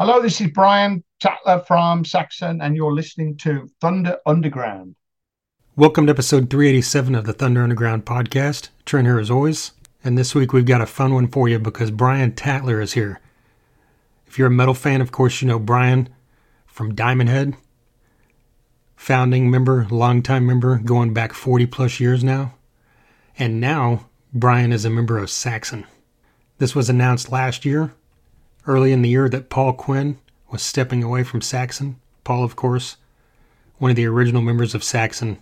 Hello, this is Brian Tatler from Saxon, and you're listening to Thunder Underground. Welcome to episode 387 of the Thunder Underground podcast. Trent here as always, and this week we've got a fun one for you because Brian Tatler is here. If you're a metal fan, of course, you know Brian from Diamond Head, founding member, longtime member, going back 40 plus years now. And now Brian is a member of Saxon. This was announced last year, early in the year, that Paul Quinn was stepping away from Saxon. Paul, of course, one of the original members of Saxon,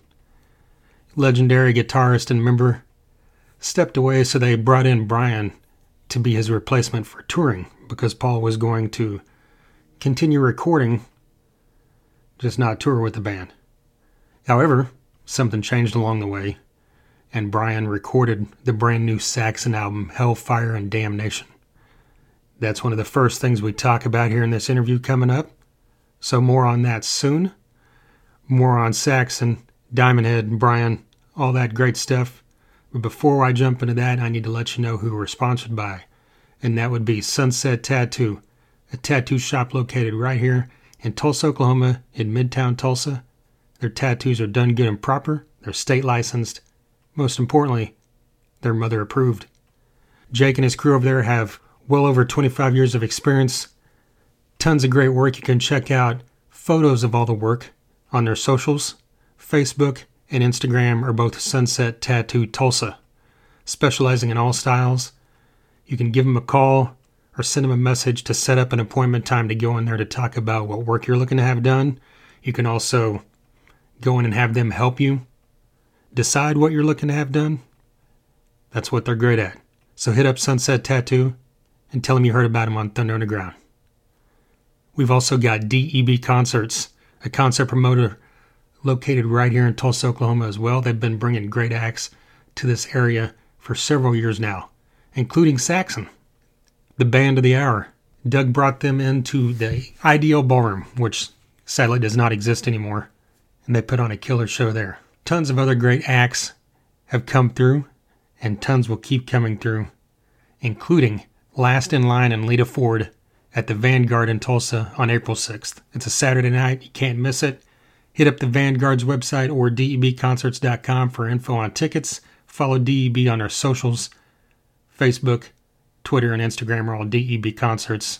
legendary guitarist and member, stepped away, so they brought in Brian to be his replacement for touring because Paul was going to continue recording, just not tour with the band. However, something changed along the way and Brian recorded the brand new Saxon album, Hellfire and Damnation. That's one of the first things we talk about here in this interview coming up. So, more on that soon. More on Saxon, Diamond Head, and Brian, all that great stuff. But before I jump into that, I need to let you know who we're sponsored by. And that would be Sunset Tattoo, a tattoo shop located right here in Tulsa, Oklahoma, in Midtown Tulsa. Their tattoos are done good and proper, they're state licensed, most importantly, they're mother approved. Jake and his crew over there have well over 25 years of experience, tons of great work. You can check out photos of all the work on their socials. Facebook and Instagram are both Sunset Tattoo Tulsa, specializing in all styles. You can give them a call or send them a message to set up an appointment time to go in there to talk about what work you're looking to have done. You can also go in and have them help you decide what you're looking to have done, that's what they're great at. So hit up Sunset Tattoo and tell them you heard about him on Thunder Underground. We've also got DEB Concerts, a concert promoter located right here in Tulsa, Oklahoma as well. They've been bringing great acts to this area for several years now, including Saxon, the band of the hour. Doug brought them into the Ideal Ballroom, which sadly does not exist anymore, and they put on a killer show there. Tons of other great acts have come through, and tons will keep coming through, including Last in Line and Lita Ford at the Vanguard in Tulsa on April 6th. It's a Saturday night, you can't miss it. Hit up the Vanguard's website or debconcerts.com for info on tickets. Follow DEB on our socials Facebook, Twitter, and Instagram are all DEB Concerts.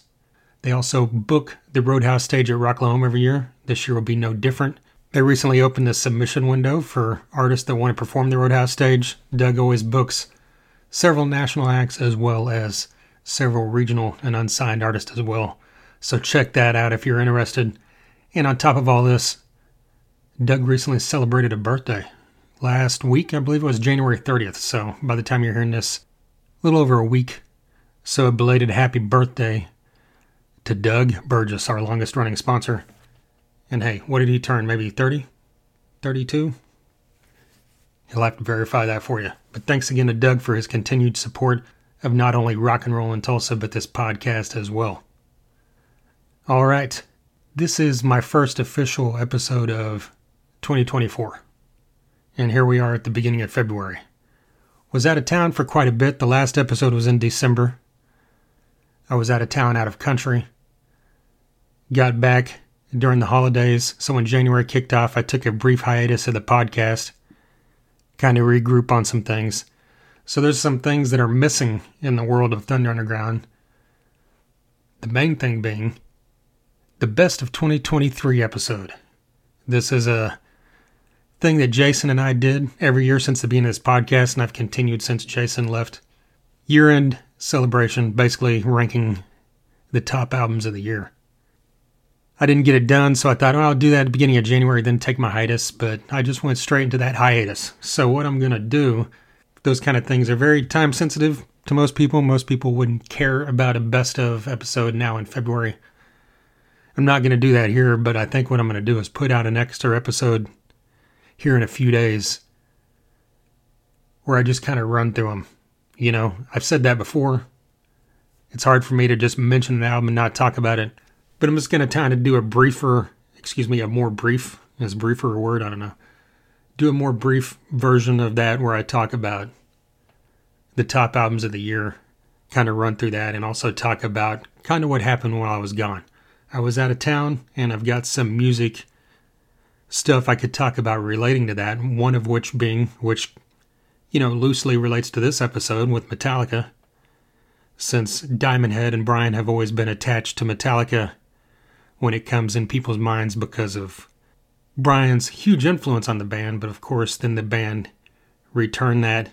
They also book the Roadhouse stage at Rocklahoma every year. This year will be no different. They recently opened the submission window for artists that want to perform the Roadhouse stage. Doug always books several national acts as well as several regional and unsigned artists as well. So check that out if you're interested. And on top of all this, Doug recently celebrated a birthday. Last week, I believe it was January 30th. So by the time you're hearing this, a little over a week. So a belated happy birthday to Doug Burgess, our longest running sponsor. And hey, what did he turn? Maybe 30? 32? He'll have to verify that for you. But thanks again to Doug for his continued support of not only rock and roll in Tulsa, but this podcast as well. All right, this is my first official episode of 2024. And here we are at the beginning of February. Was out of town for quite a bit. The last episode was in December. I was out of town, out of country. Got back during the holidays. So when January kicked off, I took a brief hiatus of the podcast, kind of regroup on some things. So there's some things that are missing in the world of Thunder Underground. The main thing being the best of 2023 episode. This is a thing that Jason and I did every year since the beginning of this podcast, and I've continued since Jason left. Year end celebration, basically ranking the top albums of the year. I didn't get it done, so I thought, I'll do that at the beginning of January, then take my hiatus. But I just went straight into that hiatus. So what I'm gonna do, those kind of things are very time sensitive to most people. Most people wouldn't care about a best of episode now in February. I'm not gonna do that here, but I think what I'm gonna do is put out an extra episode here in a few days where I just kind of run through them. You know, I've said that before. It's hard for me to just mention an album and not talk about it but I'm just going to kind of do a briefer, excuse me, a more brief, is briefer a word? I don't know. Do a more brief version of that where I talk about the top albums of the year, kind of run through that, and also talk about kind of what happened while I was gone. I was out of town and I've got some music stuff I could talk about relating to that. One of which being, which, you know, loosely relates to this episode with Metallica, since Diamond Head and Brian have always been attached to Metallica when it comes in people's minds because of Brian's huge influence on the band, but of course, then the band returned that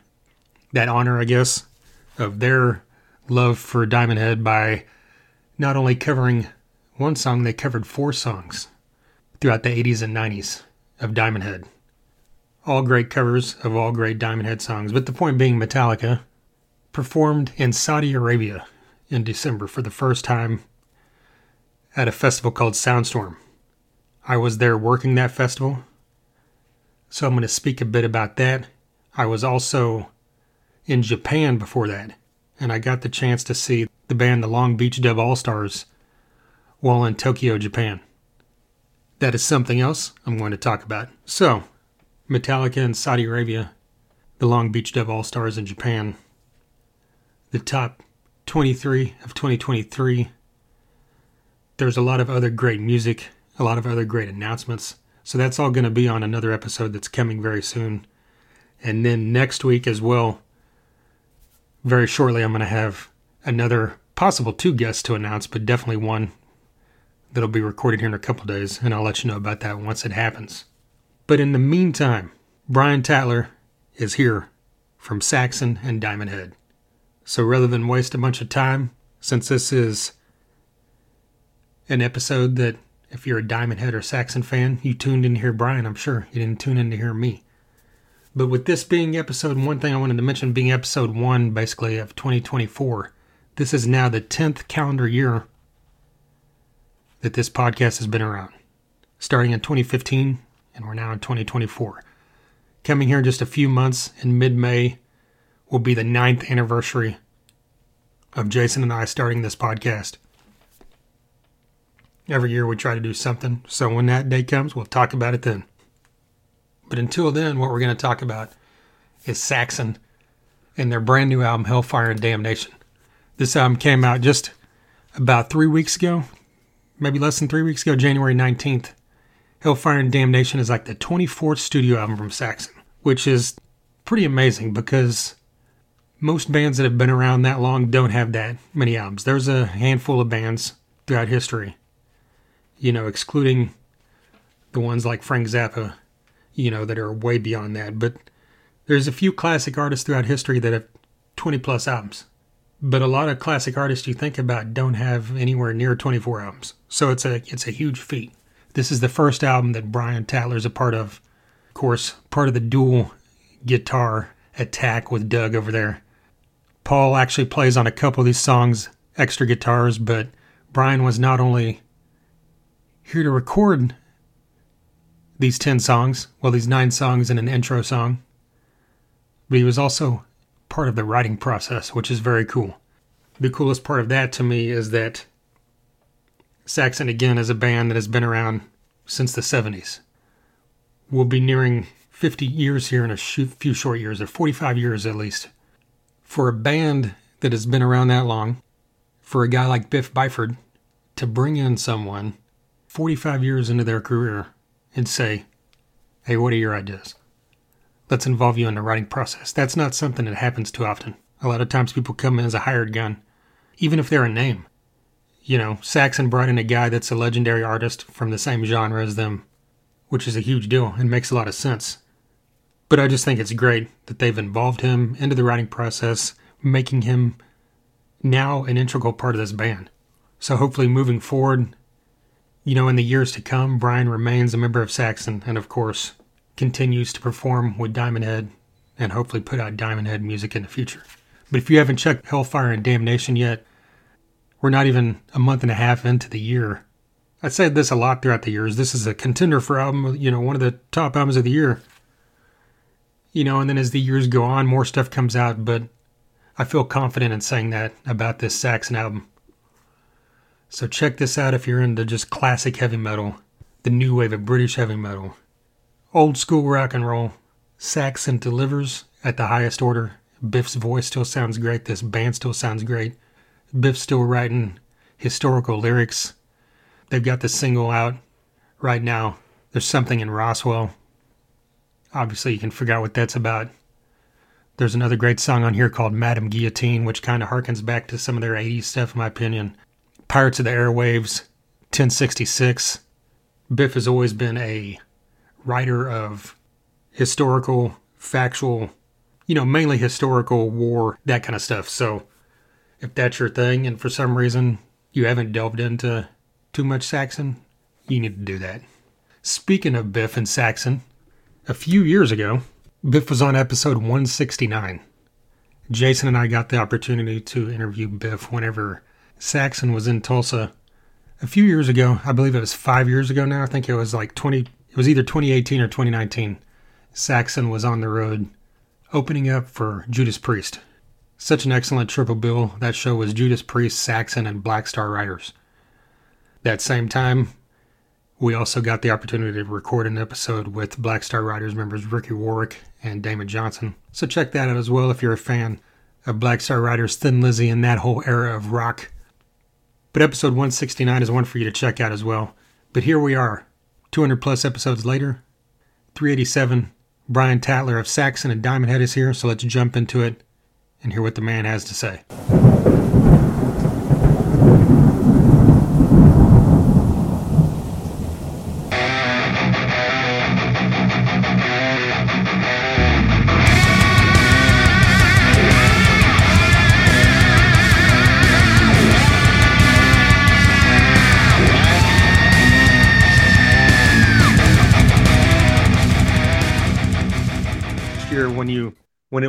that honor, I guess, of their love for Diamond Head by not only covering one song, they covered four songs throughout the 80s and 90s of Diamond Head. All great covers of all great Diamond Head songs, but the point being, Metallica performed in Saudi Arabia in December for the first time at a festival called Soundstorm. I was there working that festival, so I'm going to speak a bit about that. I was also in Japan before that, and I got the chance to see the band the Long Beach Dub All Stars while in Tokyo, Japan. That is something else I'm going to talk about. So, Metallica in Saudi Arabia, the Long Beach Dub All Stars in Japan, the top 23 of 2023 there's a lot of other great music, a lot of other great announcements. So that's all going to be on another episode that's coming very soon. And then next week as well, very shortly, I'm going to have another possible two guests to announce, but definitely one that'll be recorded here in a couple days. And I'll let you know about that once it happens. But in the meantime, Brian Tatler is here from Saxon and Diamond Head. So rather than waste a bunch of time, since this is an episode that if you're a Diamond Head or Saxon fan, you tuned in to hear Brian, I'm sure. You didn't tune in to hear me. But with this being episode one thing I wanted to mention being episode one basically of 2024, this is now the 10th calendar year that this podcast has been around. Starting in 2015, and we're now in 2024. Coming here in just a few months in mid May will be the ninth anniversary of Jason and I starting this podcast. Every year we try to do something. So when that day comes, we'll talk about it then. But until then, what we're going to talk about is Saxon and their brand new album, Hellfire and Damnation. This album came out just about three weeks ago, maybe less than three weeks ago, January 19th. Hellfire and Damnation is like the 24th studio album from Saxon, which is pretty amazing because most bands that have been around that long don't have that many albums. There's a handful of bands throughout history you know, excluding the ones like Frank Zappa, you know, that are way beyond that. But there's a few classic artists throughout history that have 20 plus albums. But a lot of classic artists you think about don't have anywhere near 24 albums. So it's a it's a huge feat. This is the first album that Brian Tatler's a part of. Of course, part of the dual guitar attack with Doug over there. Paul actually plays on a couple of these songs extra guitars, but Brian was not only here to record these 10 songs, well, these nine songs and an intro song. But he was also part of the writing process, which is very cool. The coolest part of that to me is that Saxon, again, is a band that has been around since the 70s. We'll be nearing 50 years here in a few short years, or 45 years at least. For a band that has been around that long, for a guy like Biff Byford to bring in someone 45 years into their career and say, hey, what are your ideas? Let's involve you in the writing process. That's not something that happens too often. A lot of times people come in as a hired gun, even if they're a name. You know, Saxon brought in a guy that's a legendary artist from the same genre as them, which is a huge deal and makes a lot of sense. But I just think it's great that they've involved him into the writing process, making him now an integral part of this band. So hopefully moving forward, you know, in the years to come, Brian remains a member of Saxon and, of course, continues to perform with Diamond Head and hopefully put out Diamond Head music in the future. But if you haven't checked Hellfire and Damnation yet, we're not even a month and a half into the year. I said this a lot throughout the years. This is a contender for album, you know, one of the top albums of the year. You know, and then as the years go on, more stuff comes out, but I feel confident in saying that about this Saxon album. So check this out if you're into just classic heavy metal, the new wave of British heavy metal. Old school rock and roll. Saxon delivers at the highest order. Biff's voice still sounds great. This band still sounds great. Biff's still writing historical lyrics. They've got the single out right now. There's something in Roswell. Obviously, you can figure out what that's about. There's another great song on here called Madame Guillotine, which kind of harkens back to some of their 80s stuff, in my opinion. Pirates of the Airwaves, 1066. Biff has always been a writer of historical, factual, you know, mainly historical war, that kind of stuff. So if that's your thing and for some reason you haven't delved into too much Saxon, you need to do that. Speaking of Biff and Saxon, a few years ago, Biff was on episode 169. Jason and I got the opportunity to interview Biff whenever Saxon was in Tulsa a few years ago. I believe it was five years ago now. I think it was like 20, it was either 2018 or 2019. Saxon was on the road opening up for Judas Priest. Such an excellent triple bill. That show was Judas Priest, Saxon, and Black Star Riders. That same time, we also got the opportunity to record an episode with Black Star Riders members Ricky Warwick and Damon Johnson. So check that out as well if you're a fan of Black Star Riders, Thin Lizzy, and that whole era of rock. But episode 169 is one for you to check out as well. But here we are, 200 plus episodes later. 387. Brian Tatler of Saxon and Diamond Head is here, so let's jump into it and hear what the man has to say.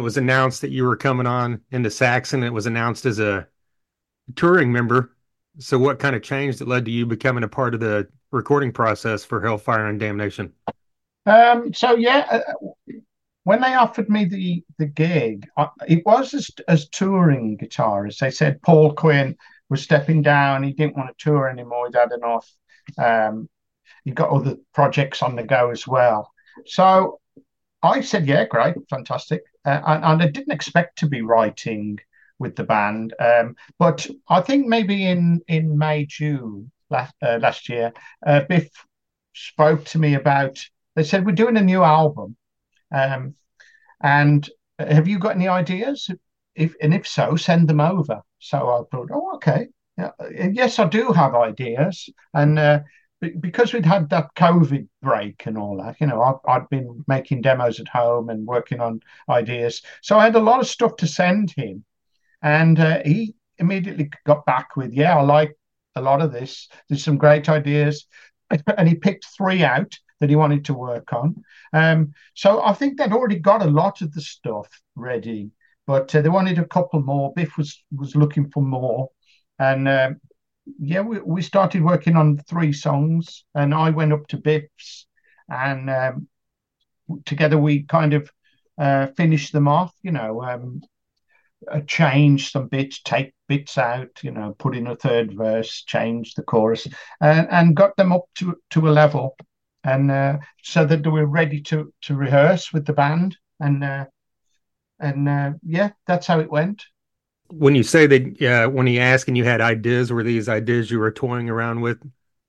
Was announced that you were coming on into Saxon, it was announced as a touring member. So, what kind of change that led to you becoming a part of the recording process for Hellfire and Damnation? Um, so yeah, uh, when they offered me the the gig, it was as, as touring guitarist. They said Paul Quinn was stepping down. He didn't want to tour anymore. He'd had enough. Um, he got other projects on the go as well. So I said, yeah, great, fantastic. Uh, and, and, I didn't expect to be writing with the band. Um, but I think maybe in, in May, June last, uh, last year, uh, Biff spoke to me about, they said, we're doing a new album. Um, and have you got any ideas? If, and if so, send them over. So I thought, oh, okay. Yeah, yes, I do have ideas. And uh, because we'd had that COVID break and all that, you know, I've, I'd been making demos at home and working on ideas. So I had a lot of stuff to send him. And uh, he immediately got back with, yeah, I like a lot of this. There's some great ideas. And he picked three out that he wanted to work on. Um, so I think they'd already got a lot of the stuff ready, but uh, they wanted a couple more. Biff was was looking for more, and um, yeah, we, we started working on three songs, and I went up to Biff's, and um, together we kind of uh, finished them off. You know, um, uh, change some bits, take bits out. You know, put in a third verse, change the chorus, and, and got them up to to a level, and uh, so that they were ready to to rehearse with the band, and uh, and uh, yeah, that's how it went when you say that uh, when he asked and you had ideas, were these ideas you were toying around with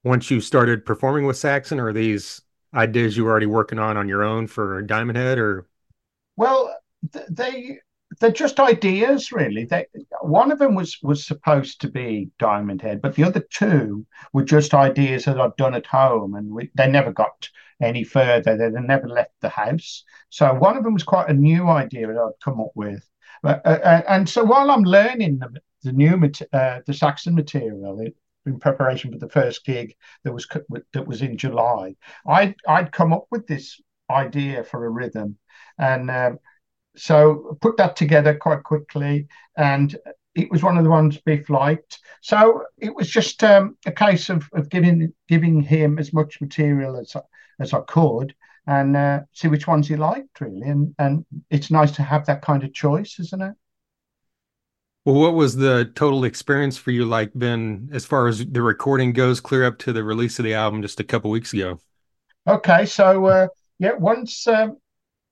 once you started performing with Saxon, or these ideas you were already working on on your own for Diamond Head, or? Well, they they're just ideas, really. They, one of them was was supposed to be Diamond Head, but the other two were just ideas that I'd done at home, and we, they never got any further. They, they never left the house. So one of them was quite a new idea that I'd come up with and so while I'm learning the, the new uh, the Saxon material in preparation for the first gig that was that was in July, I I'd come up with this idea for a rhythm, and um, so put that together quite quickly, and it was one of the ones Biff liked. So it was just um, a case of, of giving giving him as much material as as I could, and uh, see which ones you liked really. And and it's nice to have that kind of choice isn't it? Well what was the total experience for you like ben as far as the recording goes clear up to the release of the album just a couple weeks ago? Okay so uh, yeah once um,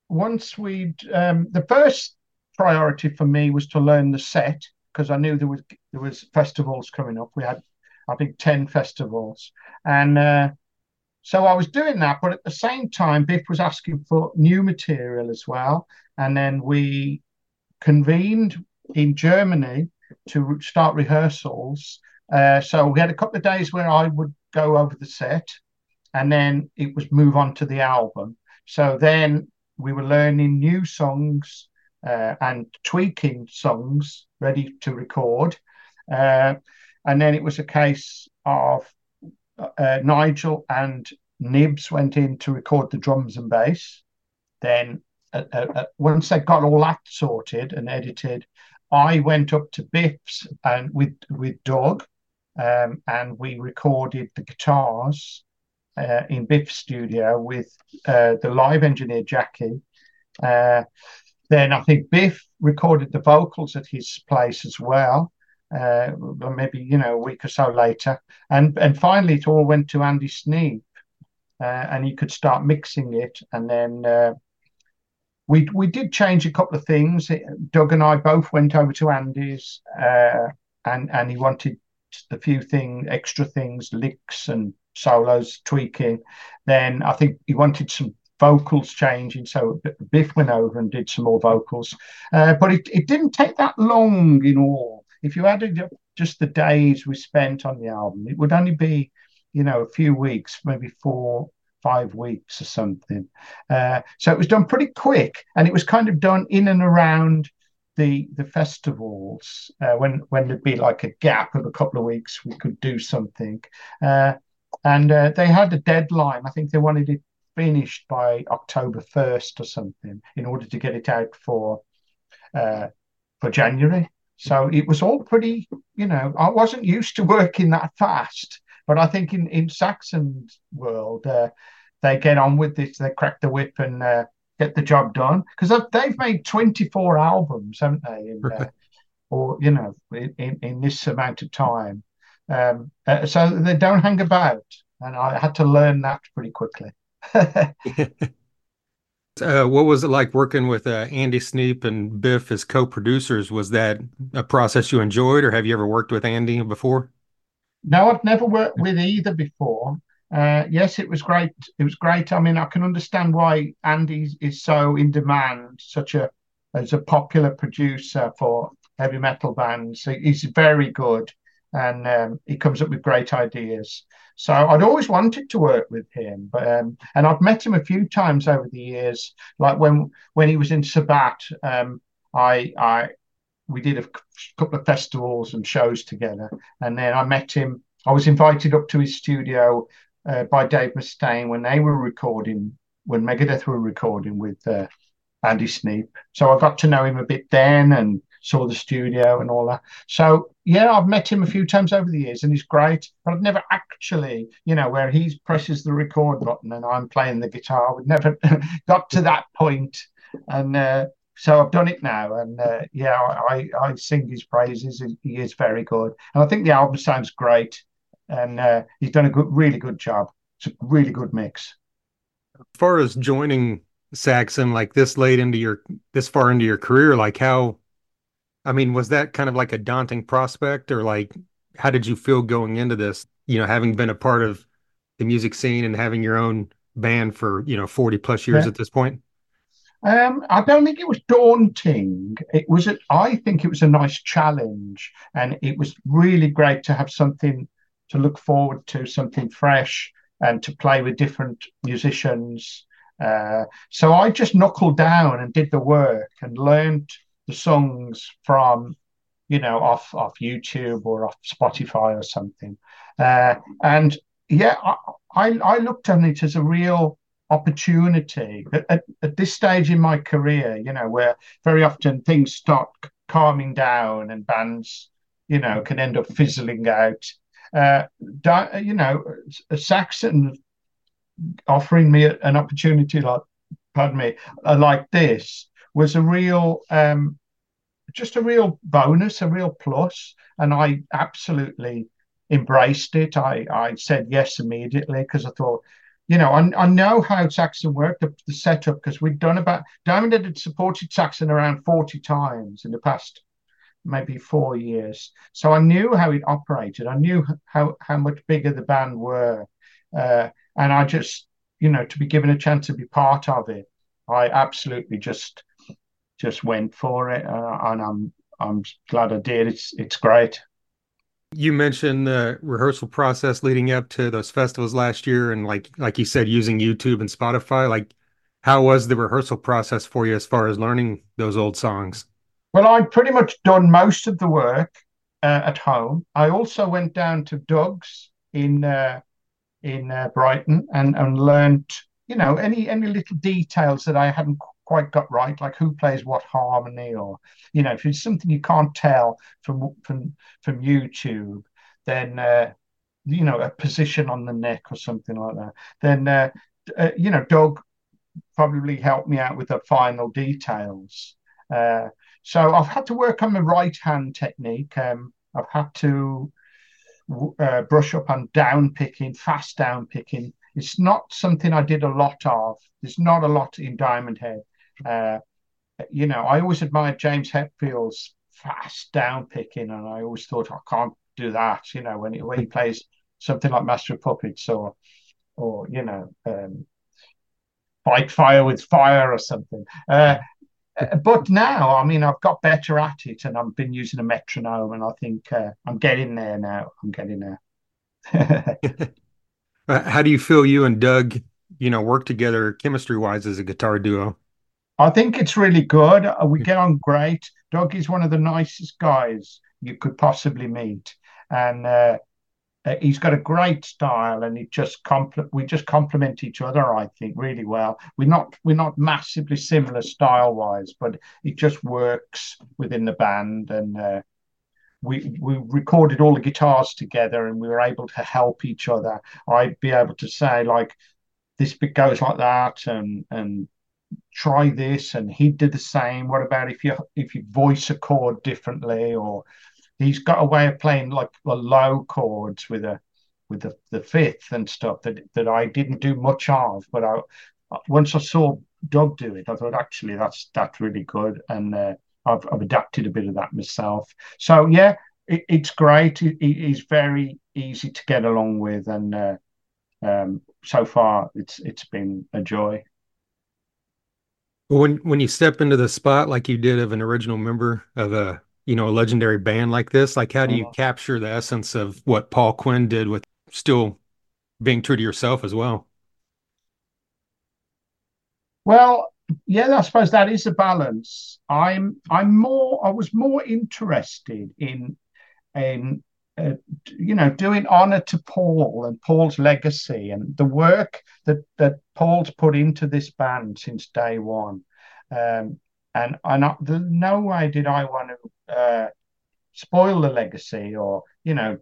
once we um, the first priority for me was to learn the set because i knew there was there was festivals coming up. We had I think ten festivals, and uh, so I was doing that. But at the same time, Biff was asking for new material as well, and then we convened in Germany to start rehearsals. Uh, so we had a couple of days where I would go over the set, and then it was move on to the album. So then we were learning new songs uh, and tweaking songs ready to record. Uh, and then it was a case of uh, Nigel and Nibbs went in to record the drums and bass. Then, uh, uh, uh, once they got all that sorted and edited, I went up to Biff's and with with Doug, um, and we recorded the guitars uh, in Biff's studio with uh, the live engineer Jackie. Uh, then I think Biff recorded the vocals at his place as well. Uh, maybe you know a week or so later, and and finally it all went to Andy Sneap, uh, and he could start mixing it, and then uh, we we did change a couple of things. Doug and I both went over to Andy's, uh, and and he wanted a few thing extra things, licks and solos tweaking. Then I think he wanted some vocals changing, so Biff went over and did some more vocals. Uh, but it, it didn't take that long in all. If you added just the days we spent on the album, it would only be, you know, a few weeks, maybe four, five weeks or something. Uh, so it was done pretty quick, and it was kind of done in and around the the festivals uh, when when there'd be like a gap of a couple of weeks, we could do something. Uh, and uh, they had a deadline. I think they wanted it finished by October first or something in order to get it out for uh, for January. So it was all pretty, you know, I wasn't used to working that fast. But I think in in Saxon's world, uh, they get on with this. They crack the whip and uh, get the job done because they've made 24 albums, haven't they? In, uh, or you know, in, in this amount of time. Um, uh, so they don't hang about, and I had to learn that pretty quickly. uh, what was it like working with uh, Andy Sneap and Biff as co-producers? Was that a process you enjoyed, or have you ever worked with Andy before? No, I've never worked with either before. Uh, yes, it was great. It was great. I mean, I can understand why Andy is so in demand, such a as a popular producer for heavy metal bands. He's very good, and um, he comes up with great ideas. So I'd always wanted to work with him, but um, and I've met him a few times over the years. Like when when he was in Sabbat, um, I I we did a couple of festivals and shows together, and then I met him. I was invited up to his studio uh, by Dave Mustaine when they were recording, when Megadeth were recording with uh, Andy Sneap. So I got to know him a bit then and saw the studio and all that. So yeah, I've met him a few times over the years and he's great, but I've never actually, you know, where he presses the record button and I'm playing the guitar. We've never got to that point. And uh, so I've done it now, and uh, yeah, I, I sing his praises. He is very good, and I think the album sounds great and uh, he's done a good, really good job. It's a really good mix. As far as joining Saxon, like this late into your, this far into your career, like how, I mean, was that kind of like a daunting prospect, or like, how did you feel going into this? You know, having been a part of the music scene and having your own band for you know forty plus years yeah. at this point. Um, I don't think it was daunting. It was, a, I think it was a nice challenge, and it was really great to have something to look forward to something fresh and to play with different musicians. Uh, so I just knuckled down and did the work and learned the songs from, you know, off off YouTube or off Spotify or something. Uh, and yeah, I, I, I looked on it as a real opportunity at, at, this stage in my career. You know, where very often things start calming down and bands, you know, can end up fizzling out uh, you know, Saxon offering me an opportunity like, pardon me, uh, like this was a real, um, just a real bonus, a real plus, and I absolutely embraced it. I I said yes immediately because I thought, you know, I, I know how Saxon worked, the, the setup, because we'd done about Diamond had supported Saxon around 40 times in the past maybe four years. So I knew how it operated. I knew how how much bigger the band were, uh, and I just you know to be given a chance to be part of it, I absolutely just just went for it, uh, and I'm I'm glad I did. It's it's great. You mentioned the rehearsal process leading up to those festivals last year, and like like you said, using YouTube and Spotify. Like, how was the rehearsal process for you as far as learning those old songs? Well, I'd pretty much done most of the work uh, at home. I also went down to Doug's in uh, in uh, Brighton and and learned, you know, any any little details that I hadn't quite got right, like who plays what harmony, or you know, if it's something you can't tell from from from YouTube, then uh, you know a position on the neck or something like that. Then uh, uh, you know, Doug probably helped me out with the final details. Uh, so I've had to work on my right hand technique. Um, I've had to uh, brush up on down picking, fast down picking. It's not something I did a lot of. There's not a lot in Diamond Head. Uh, you know, I always admired James Hetfield's fast down picking, and I always thought I can't do that. You know, when he, when he plays something like Master of Puppets or or you know, um, fight fire with fire or something. Uh, uh, but now, I mean, I've got better at it, and I've been using a metronome, and I think uh, I'm getting there now. I'm getting there. Uh, how do you feel you and Doug, you know, work together chemistry wise as a guitar duo? I think it's really good. Uh, we get on great. Doug is one of the nicest guys you could possibly meet, and uh, uh, he's got a great style, and it just compl- we just complement each other. I think really well. We're not we're not massively similar style wise, but it just works within the band. And uh, we we recorded all the guitars together, and we were able to help each other. I'd be able to say like this bit goes like that, and and try this, and he did the same. What about if you if you voice a chord differently or he's got a way of playing like the low chords with a with the, the fifth and stuff that that I didn't do much of. But I once I saw Doug do it, I thought actually that's that's really good, and uh, I've I've adapted a bit of that myself. So yeah, it, it's great. It, it's very easy to get along with, and uh, um, so far it's it's been a joy. When when you step into the spot like you did of an original member of a you know a legendary band like this like how do you uh-huh. capture the essence of what paul quinn did with still being true to yourself as well well yeah i suppose that is a balance i'm i'm more i was more interested in in you know doing honor to paul and paul's legacy and the work that that paul's put into this band since day one um, and and I, no way did I want to uh, spoil the legacy or you know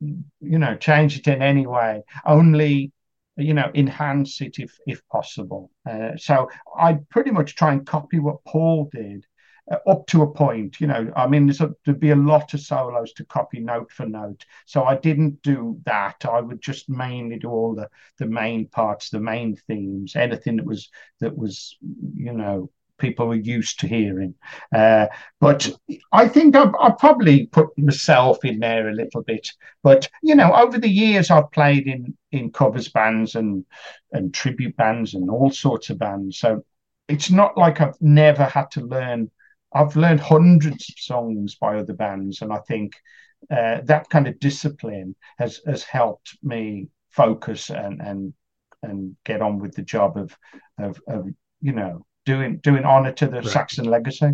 you know change it in any way. Only you know enhance it if if possible. Uh, so I pretty much try and copy what Paul did. Uh, up to a point, you know, I mean, a, there'd be a lot of solos to copy note for note. So I didn't do that. I would just mainly do all the the main parts, the main themes, anything that was that was, you know, people were used to hearing. Uh, but I think I've, I've, probably put myself in there a little bit. But you know, over the years, I've played in in covers bands and and tribute bands and all sorts of bands. So it's not like I've never had to learn. I've learned hundreds of songs by other bands, and I think uh, that kind of discipline has has helped me focus and and and get on with the job of of, of you know doing doing honor to the right. Saxon legacy.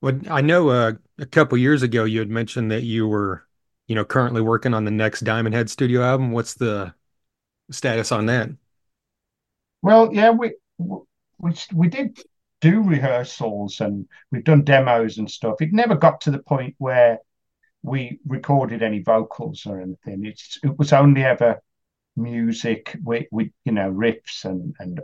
Well, I know uh, a couple years ago you had mentioned that you were, you know, currently working on the next Diamond Head studio album. What's the status on that? Well, yeah, we we we did do rehearsals and we've done demos and stuff. It never got to the point where we recorded any vocals or anything. It's it was only ever music with, with you know riffs and and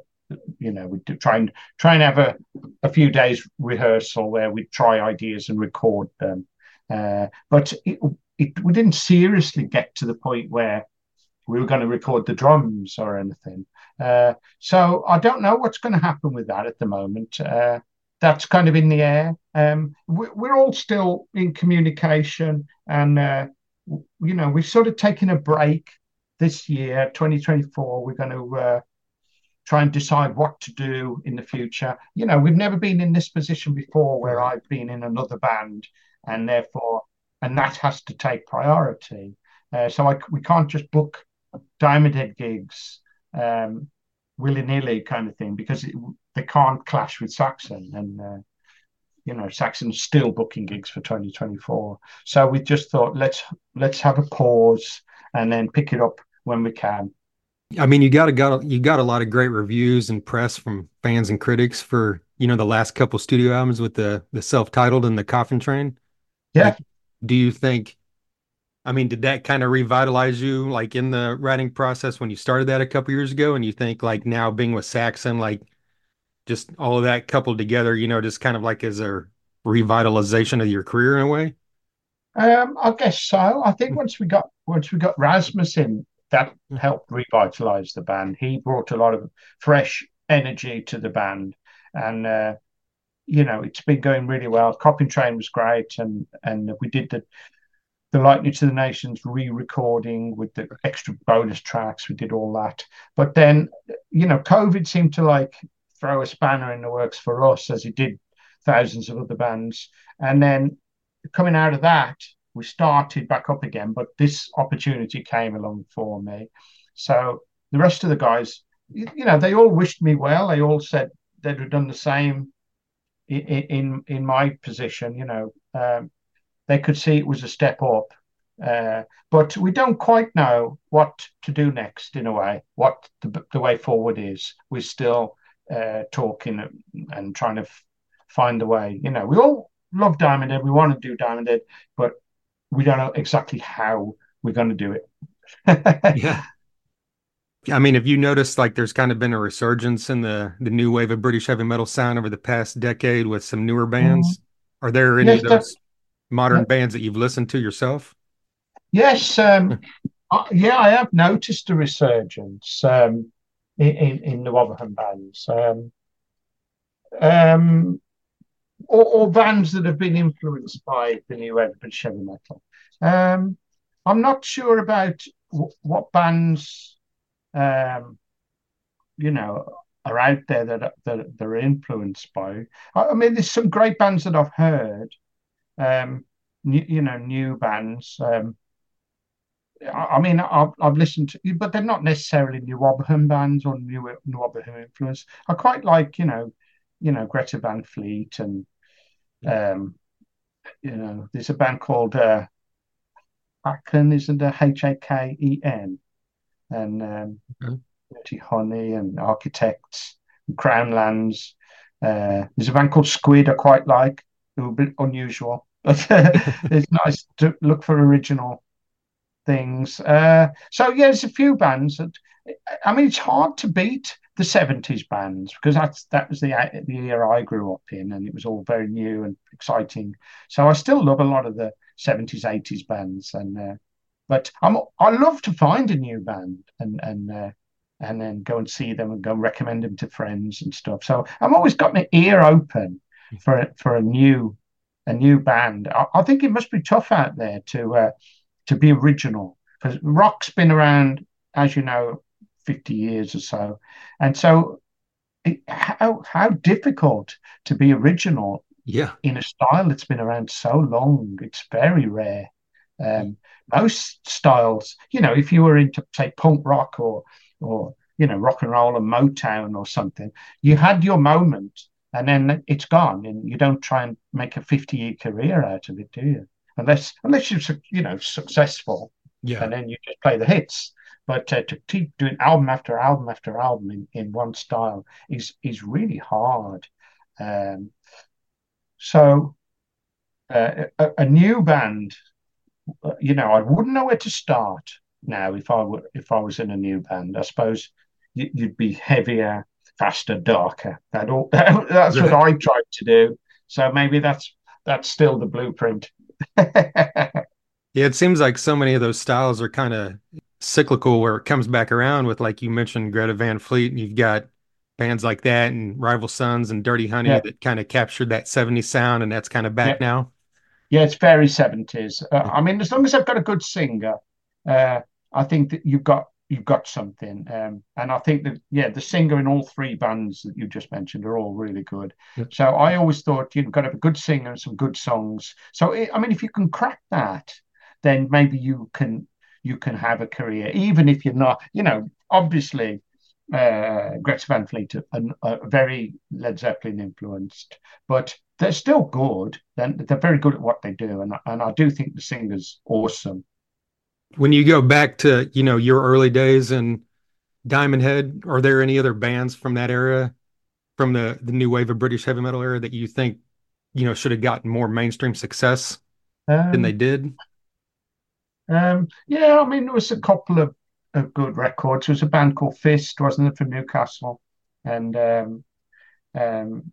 you know, we'd try and try and have a, a few days rehearsal where we'd try ideas and record them. Uh, but it, it, we didn't seriously get to the point where we were going to record the drums or anything. Uh, so I don't know what's going to happen with that at the moment. Uh, that's kind of in the air. Um, we, we're all still in communication, and uh, you know, we've sort of taken a break this year, 2024. We're going to uh, try and decide what to do in the future. You know, we've never been in this position before where I've been in another band, and therefore, and that has to take priority. Uh, so I, we can't just book Diamond Head gigs um, willy nilly kind of thing because it, they can't clash with Saxon and. Uh, you know, Saxon's still booking gigs for 2024. So we just thought let's let's have a pause and then pick it up when we can. I mean, you got a got a, you got a lot of great reviews and press from fans and critics for you know the last couple studio albums with the the self titled and the Coffin Train. Yeah. Like, do you think? I mean, did that kind of revitalize you, like in the writing process when you started that a couple years ago? And you think, like now being with Saxon, like just all of that coupled together, you know, just kind of like as a revitalization of your career in a way? Um, I guess so. I think hmm. once we got once we got Rasmus in, that hmm. helped revitalize the band. He brought a lot of fresh energy to the band, and uh, you know it's been going really well. Coffin Train was great, and and we did the the Lightning to the Nations re-recording with the extra bonus tracks. We did all that, but then you know COVID seemed to like throw a spanner in the works for us as it did thousands of other bands. And then coming out of that, we started back up again, but this opportunity came along for me. So the rest of the guys, you know, they all wished me well. They all said they'd have done the same in in, in my position. You know, um, they could see it was a step up, uh, but we don't quite know what to do next. In a way, what the, the way forward is. We're still uh, talking and trying to f- find a way. You know, we all love Diamond Head. We want to do Diamond Head, but we don't know exactly how we're going to do it. yeah. I mean, have you noticed like there's kind of been a resurgence in the the new wave of British heavy metal sound over the past decade with some newer bands? mm Are there any yes, of those modern yeah. bands that you've listened to yourself? Yes, um, uh, yeah, I have noticed a resurgence. Um, in, in the Rotherham bands. Um, um, or, or, bands that have been influenced by the new British heavy metal. Um, I'm not sure about w- what bands, um, you know, are out there that, that, that are influenced by. I, I, mean, there's some great bands that I've heard, um, new, you know, new bands. Um, I mean, I've, I've listened to, but they're not necessarily New Rotherham bands or New New Rotherham influence. I quite like, you know, you know, Greta Van Fleet and, um, you know, there's a band called uh, Haken, isn't it? H A K E N, and um, Dirty Honey and Architects, and Crown Lands. Uh, there's a band called Squid I quite like, a bit unusual, but it's nice to look for original things. Uh, so yeah, there's a few bands that I mean, it's hard to beat the '70s bands because that's that was the the era I grew up in, and it was all very new and exciting. So I still love a lot of the '70s, '80s bands, and uh, but I'm I love to find a new band and and uh, and then go and see them and go and recommend them to friends and stuff. So I'm always got my ear open for for a new a new band. I, I think it must be tough out there to uh, to be original because rock's been around, as you know, 50 years or so. And so it, how how difficult to be original yeah. in a style that's been around so long. It's very rare. Um, most styles you know if you were into say punk rock or or you know rock and roll and motown or something you had your moment and then it's gone and you don't try and make a 50 year career out of it do you unless unless you're you know successful, yeah, and then you just play the hits. But uh, to keep doing album after album after album in, in one style is is really hard. Um, so uh, a, a, new band, you know, I wouldn't know where to start now if I were if I was in a new band. I suppose you'd be heavier, faster, darker. That all, that's what I tried to do. So maybe that's that's still the blueprint. yeah, it seems like so many of those styles are kind of cyclical where it comes back around with like you mentioned Greta Van Fleet and you've got bands like that and Rival Sons and Dirty Honey Yeah, that kind of captured that 70s sound and that's kind of yeah, back now. yeah. It's very seventies. Uh, I mean, as long as I've got a good singer, uh, I think that you've got you've got something. Um, and I think that yeah, the singer in all three bands that you just mentioned are all really good. Yeah. So I always thought you've got to have a good singer and some good songs. So I I mean, if you can crack that, then maybe you can you can have a career, even if you're not. You know, obviously uh, Greta Van Fleet are, are very Led Zeppelin influenced, but they're still good. They're, they're very good at what they do, and and I do think the singer's awesome. When you go back to, you know, your early days in Diamond Head, are there any other bands from that era, from the the new wave of British heavy metal era that you think, you know, should have gotten more mainstream success than they Um, did? um, yeah, I mean, there was a couple of, of good records. There was a band called Fist, wasn't it, from Newcastle, and um, um,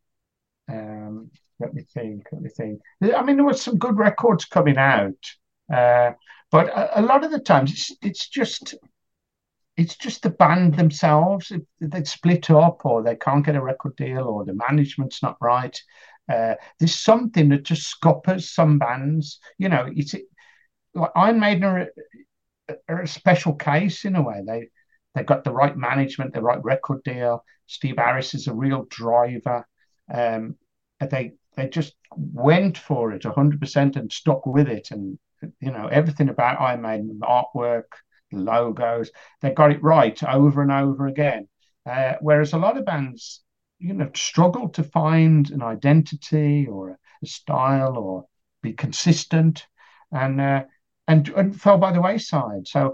um, let me think, let me think. I mean, there was some good records coming out, uh, but a, a lot of the times it's it's just it's just the band themselves. They split up or they can't get a record deal or the management's not right. Uh, there's something that just scuppers some bands. You know, it's like Iron Maiden are, a- are a special case in a way. They they got the right management, the right record deal. Steve Harris is a real driver. Um, they they just went for it 100% and stuck with it. And you know everything about Iron Maiden, the artwork, the logos, they got it right over and over again. Uh, whereas a lot of bands, you know, struggle to find an identity or a, style or be consistent, and uh, and and fell by the wayside. So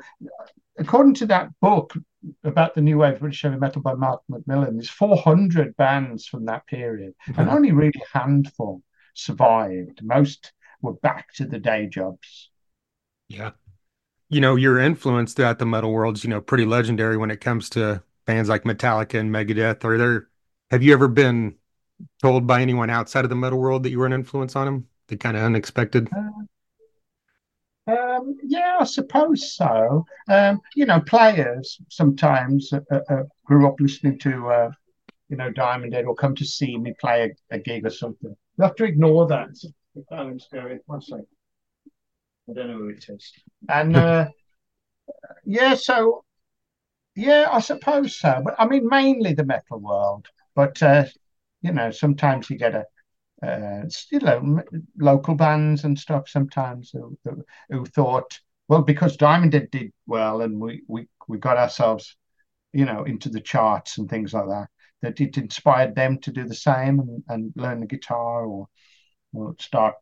according to that book about the new wave of British heavy metal by Mark Macmillan, there's 400 bands from that period, and only really a handful survived. Most were back to the day jobs. Yeah. You know, your influence throughout the metal world is, you know, pretty legendary when it comes to bands like Metallica and Megadeth. Are there, have you ever been told by anyone outside of the metal world that you were an influence on them? The kind of unexpected. Uh, um, yeah, I suppose so. Um, you know, players sometimes uh, uh, uh, grew up listening to, uh, you know, Diamond Head or come to see me play a, a gig or something. You have to ignore that. Phone's going. One second. I don't know who it is. And uh, yeah, so yeah, I suppose so. But I mean, mainly the metal world. But uh, you know, sometimes you get a uh, you know local bands and stuff. Sometimes who, who, who thought, well, because Diamond did, did well, and we we we got ourselves you know into the charts and things like that. That it inspired them to do the same and, and learn the guitar or start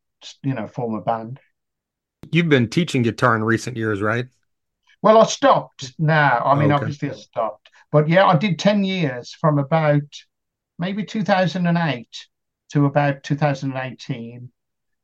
you know form a band. You've been teaching guitar in recent years, right? Well, I stopped now. I mean, okay. obviously I stopped, but yeah, I did 10 years from about maybe 2008 to about 2018.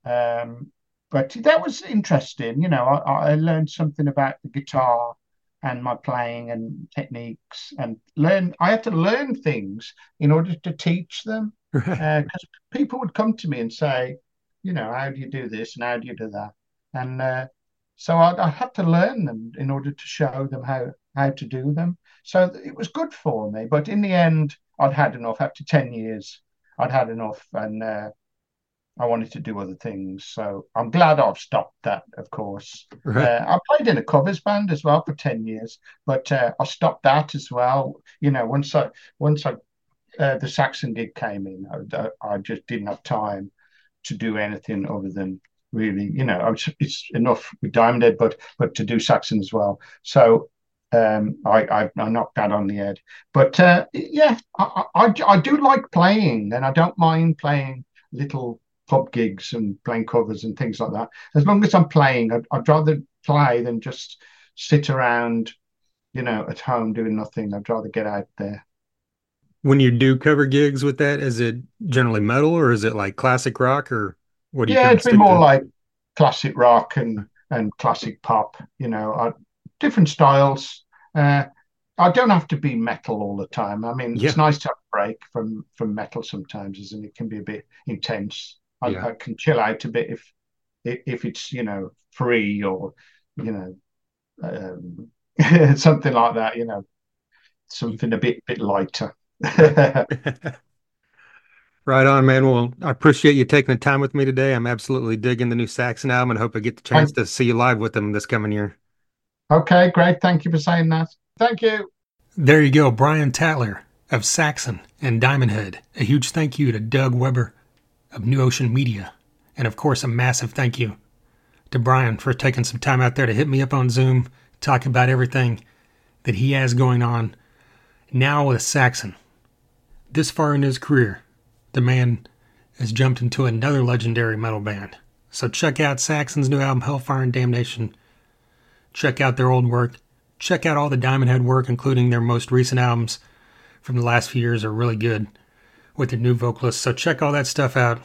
Um, but that was interesting. You know, I, I learned something about the guitar and my playing and techniques and learn. I had to learn things in order to teach them because people would come to me and say, you know, how do you do this and how do you do that? And uh, so I, I had to learn them in order to show them how how to do them. So it was good for me. But in the end, I'd had enough. After 10 years, I'd had enough and uh, I wanted to do other things. So I'm glad I've stopped that, of course. Right. Uh, I played in a covers band as well for 10 years, but uh, I stopped that as well. You know, once I once I uh, the Saxon gig came in, I, I just didn't have time to do anything other than really, you know, was, it's enough with Diamond Head, but but to do Saxon as well. So um, I, I I knocked that on the head. But uh, yeah, I, I I do like playing, and I don't mind playing little pub gigs and playing covers and things like that. As long as I'm playing, I'd, I'd rather play than just sit around, you know, at home doing nothing. I'd rather get out there. When you do cover gigs with that, is it generally metal or is it like classic rock or what do you Yeah, kind it'd be more to? like classic rock and and classic pop, you know, uh, different styles. Uh, I don't have to be metal all the time. I mean, it's nice to have a break from from metal sometimes, isn't it? It can be a bit intense. I, Yeah. I can chill out a bit if if if it's, you know, free or, you know, um, something like that, you know, something a bit bit lighter. right on, man. Well, I appreciate you taking the time with me today. I'm absolutely digging the new Saxon album and hope I get the chance to see you live with them this coming year. Okay, great. Thank you for saying that. Thank you. There you go, Brian Tatler of Saxon and Diamond Head. A huge thank you to Doug Weber of New Ocean Media. And of course, a massive thank you to Brian for taking some time out there to hit me up on Zoom, talk about everything that he has going on now with Saxon. This far in his career, the man has jumped into another legendary metal band. So check out Saxon's new album, Hellfire and Damnation. Check out their old work. Check out all the Diamond Head work, including their most recent albums from the last few years, are really good with their new vocalists. So check all that stuff out.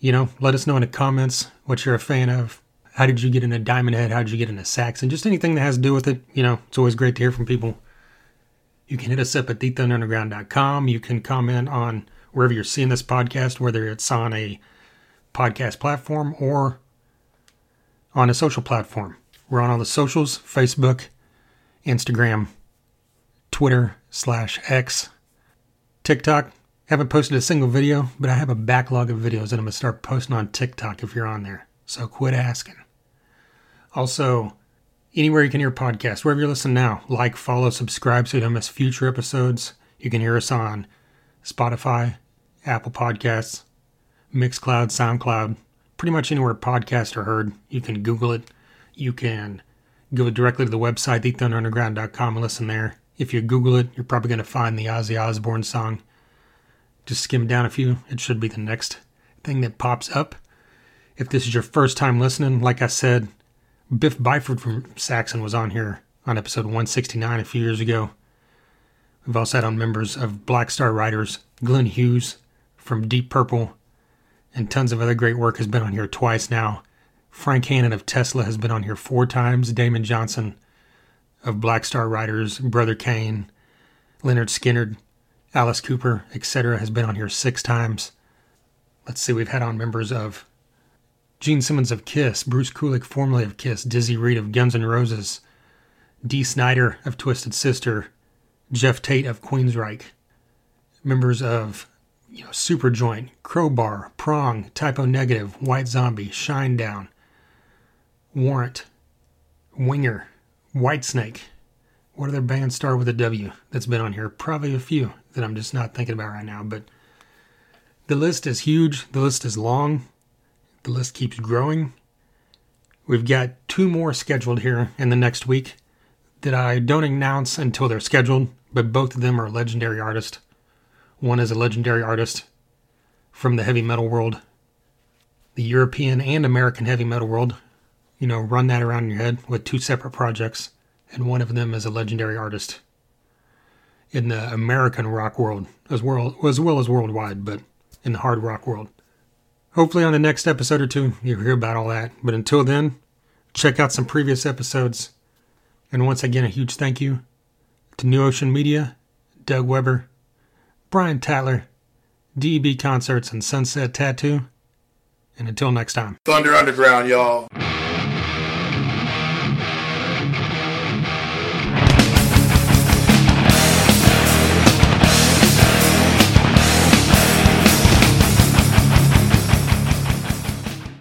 You know, let us know in the comments what you're a fan of. How did you get into Diamond Head? How did you get into Saxon? Just anything that has to do with it. You know, it's always great to hear from people. You can hit us up at thethunderunderground.com. You can comment on wherever you're seeing this podcast, whether it's on a podcast platform or on a social platform. We're on all the socials Facebook, Instagram, Twitter slash X, TikTok. Haven't posted a single video, but I have a backlog of videos that I'm going to start posting on TikTok if you're on there. So quit asking. Also, anywhere you can hear podcasts, wherever you're listening now, like, follow, subscribe so you don't miss future episodes. You can hear us on Spotify, Apple Podcasts, Mixcloud, SoundCloud, pretty much anywhere podcasts are heard. You can Google it. You can go directly to the website, thethunderunderground.com, and listen there. If you Google it, you're probably going to find the Ozzy Osbourne song. Just skim down a few. It should be the next thing that pops up. If this is your first time listening, like I said, Biff Byford from Saxon was on here on episode 169 a few years ago. We've also had on members of Black Star Riders, Glenn Hughes from Deep Purple, and tons of other great work has been on here twice now. Frank Hannon of Tesla has been on here four times. Damon Johnson of Black Star Riders, Brother Kane, Lynyrd Skynyrd, Alice Cooper, etc., has been on here six times. Let's see, we've had on members of Gene Simmons of Kiss, Bruce Kulick, formerly of Kiss, Dizzy Reed of Guns N' Roses, Dee Snider of Twisted Sister, Geoff Tate of Queensryche, members of you know Superjoint, Crowbar, Prong, Type O Negative, White Zombie, Shinedown, Warrant, Winger, Whitesnake. What other bands start with a W that's been on here? Probably a few that I'm just not thinking about right now, but the list is huge. The list is long. The list keeps growing. We've got two more scheduled here in the next week that I don't announce until they're scheduled, but both of them are legendary artists. One is a legendary artist from the heavy metal world, the European and American heavy metal world. You know, run that around in your head with two separate projects, and one of them is a legendary artist in the American rock world as well as well as worldwide, but in the hard rock world. Hopefully, on the next episode or two, you'll hear about all that. But until then, check out some previous episodes. And once again, a huge thank you to New Ocean Media, Doug Weber, Brian Tatler, DEB Concerts, and Sunset Tattoo. And until next time, Thunder Underground, y'all.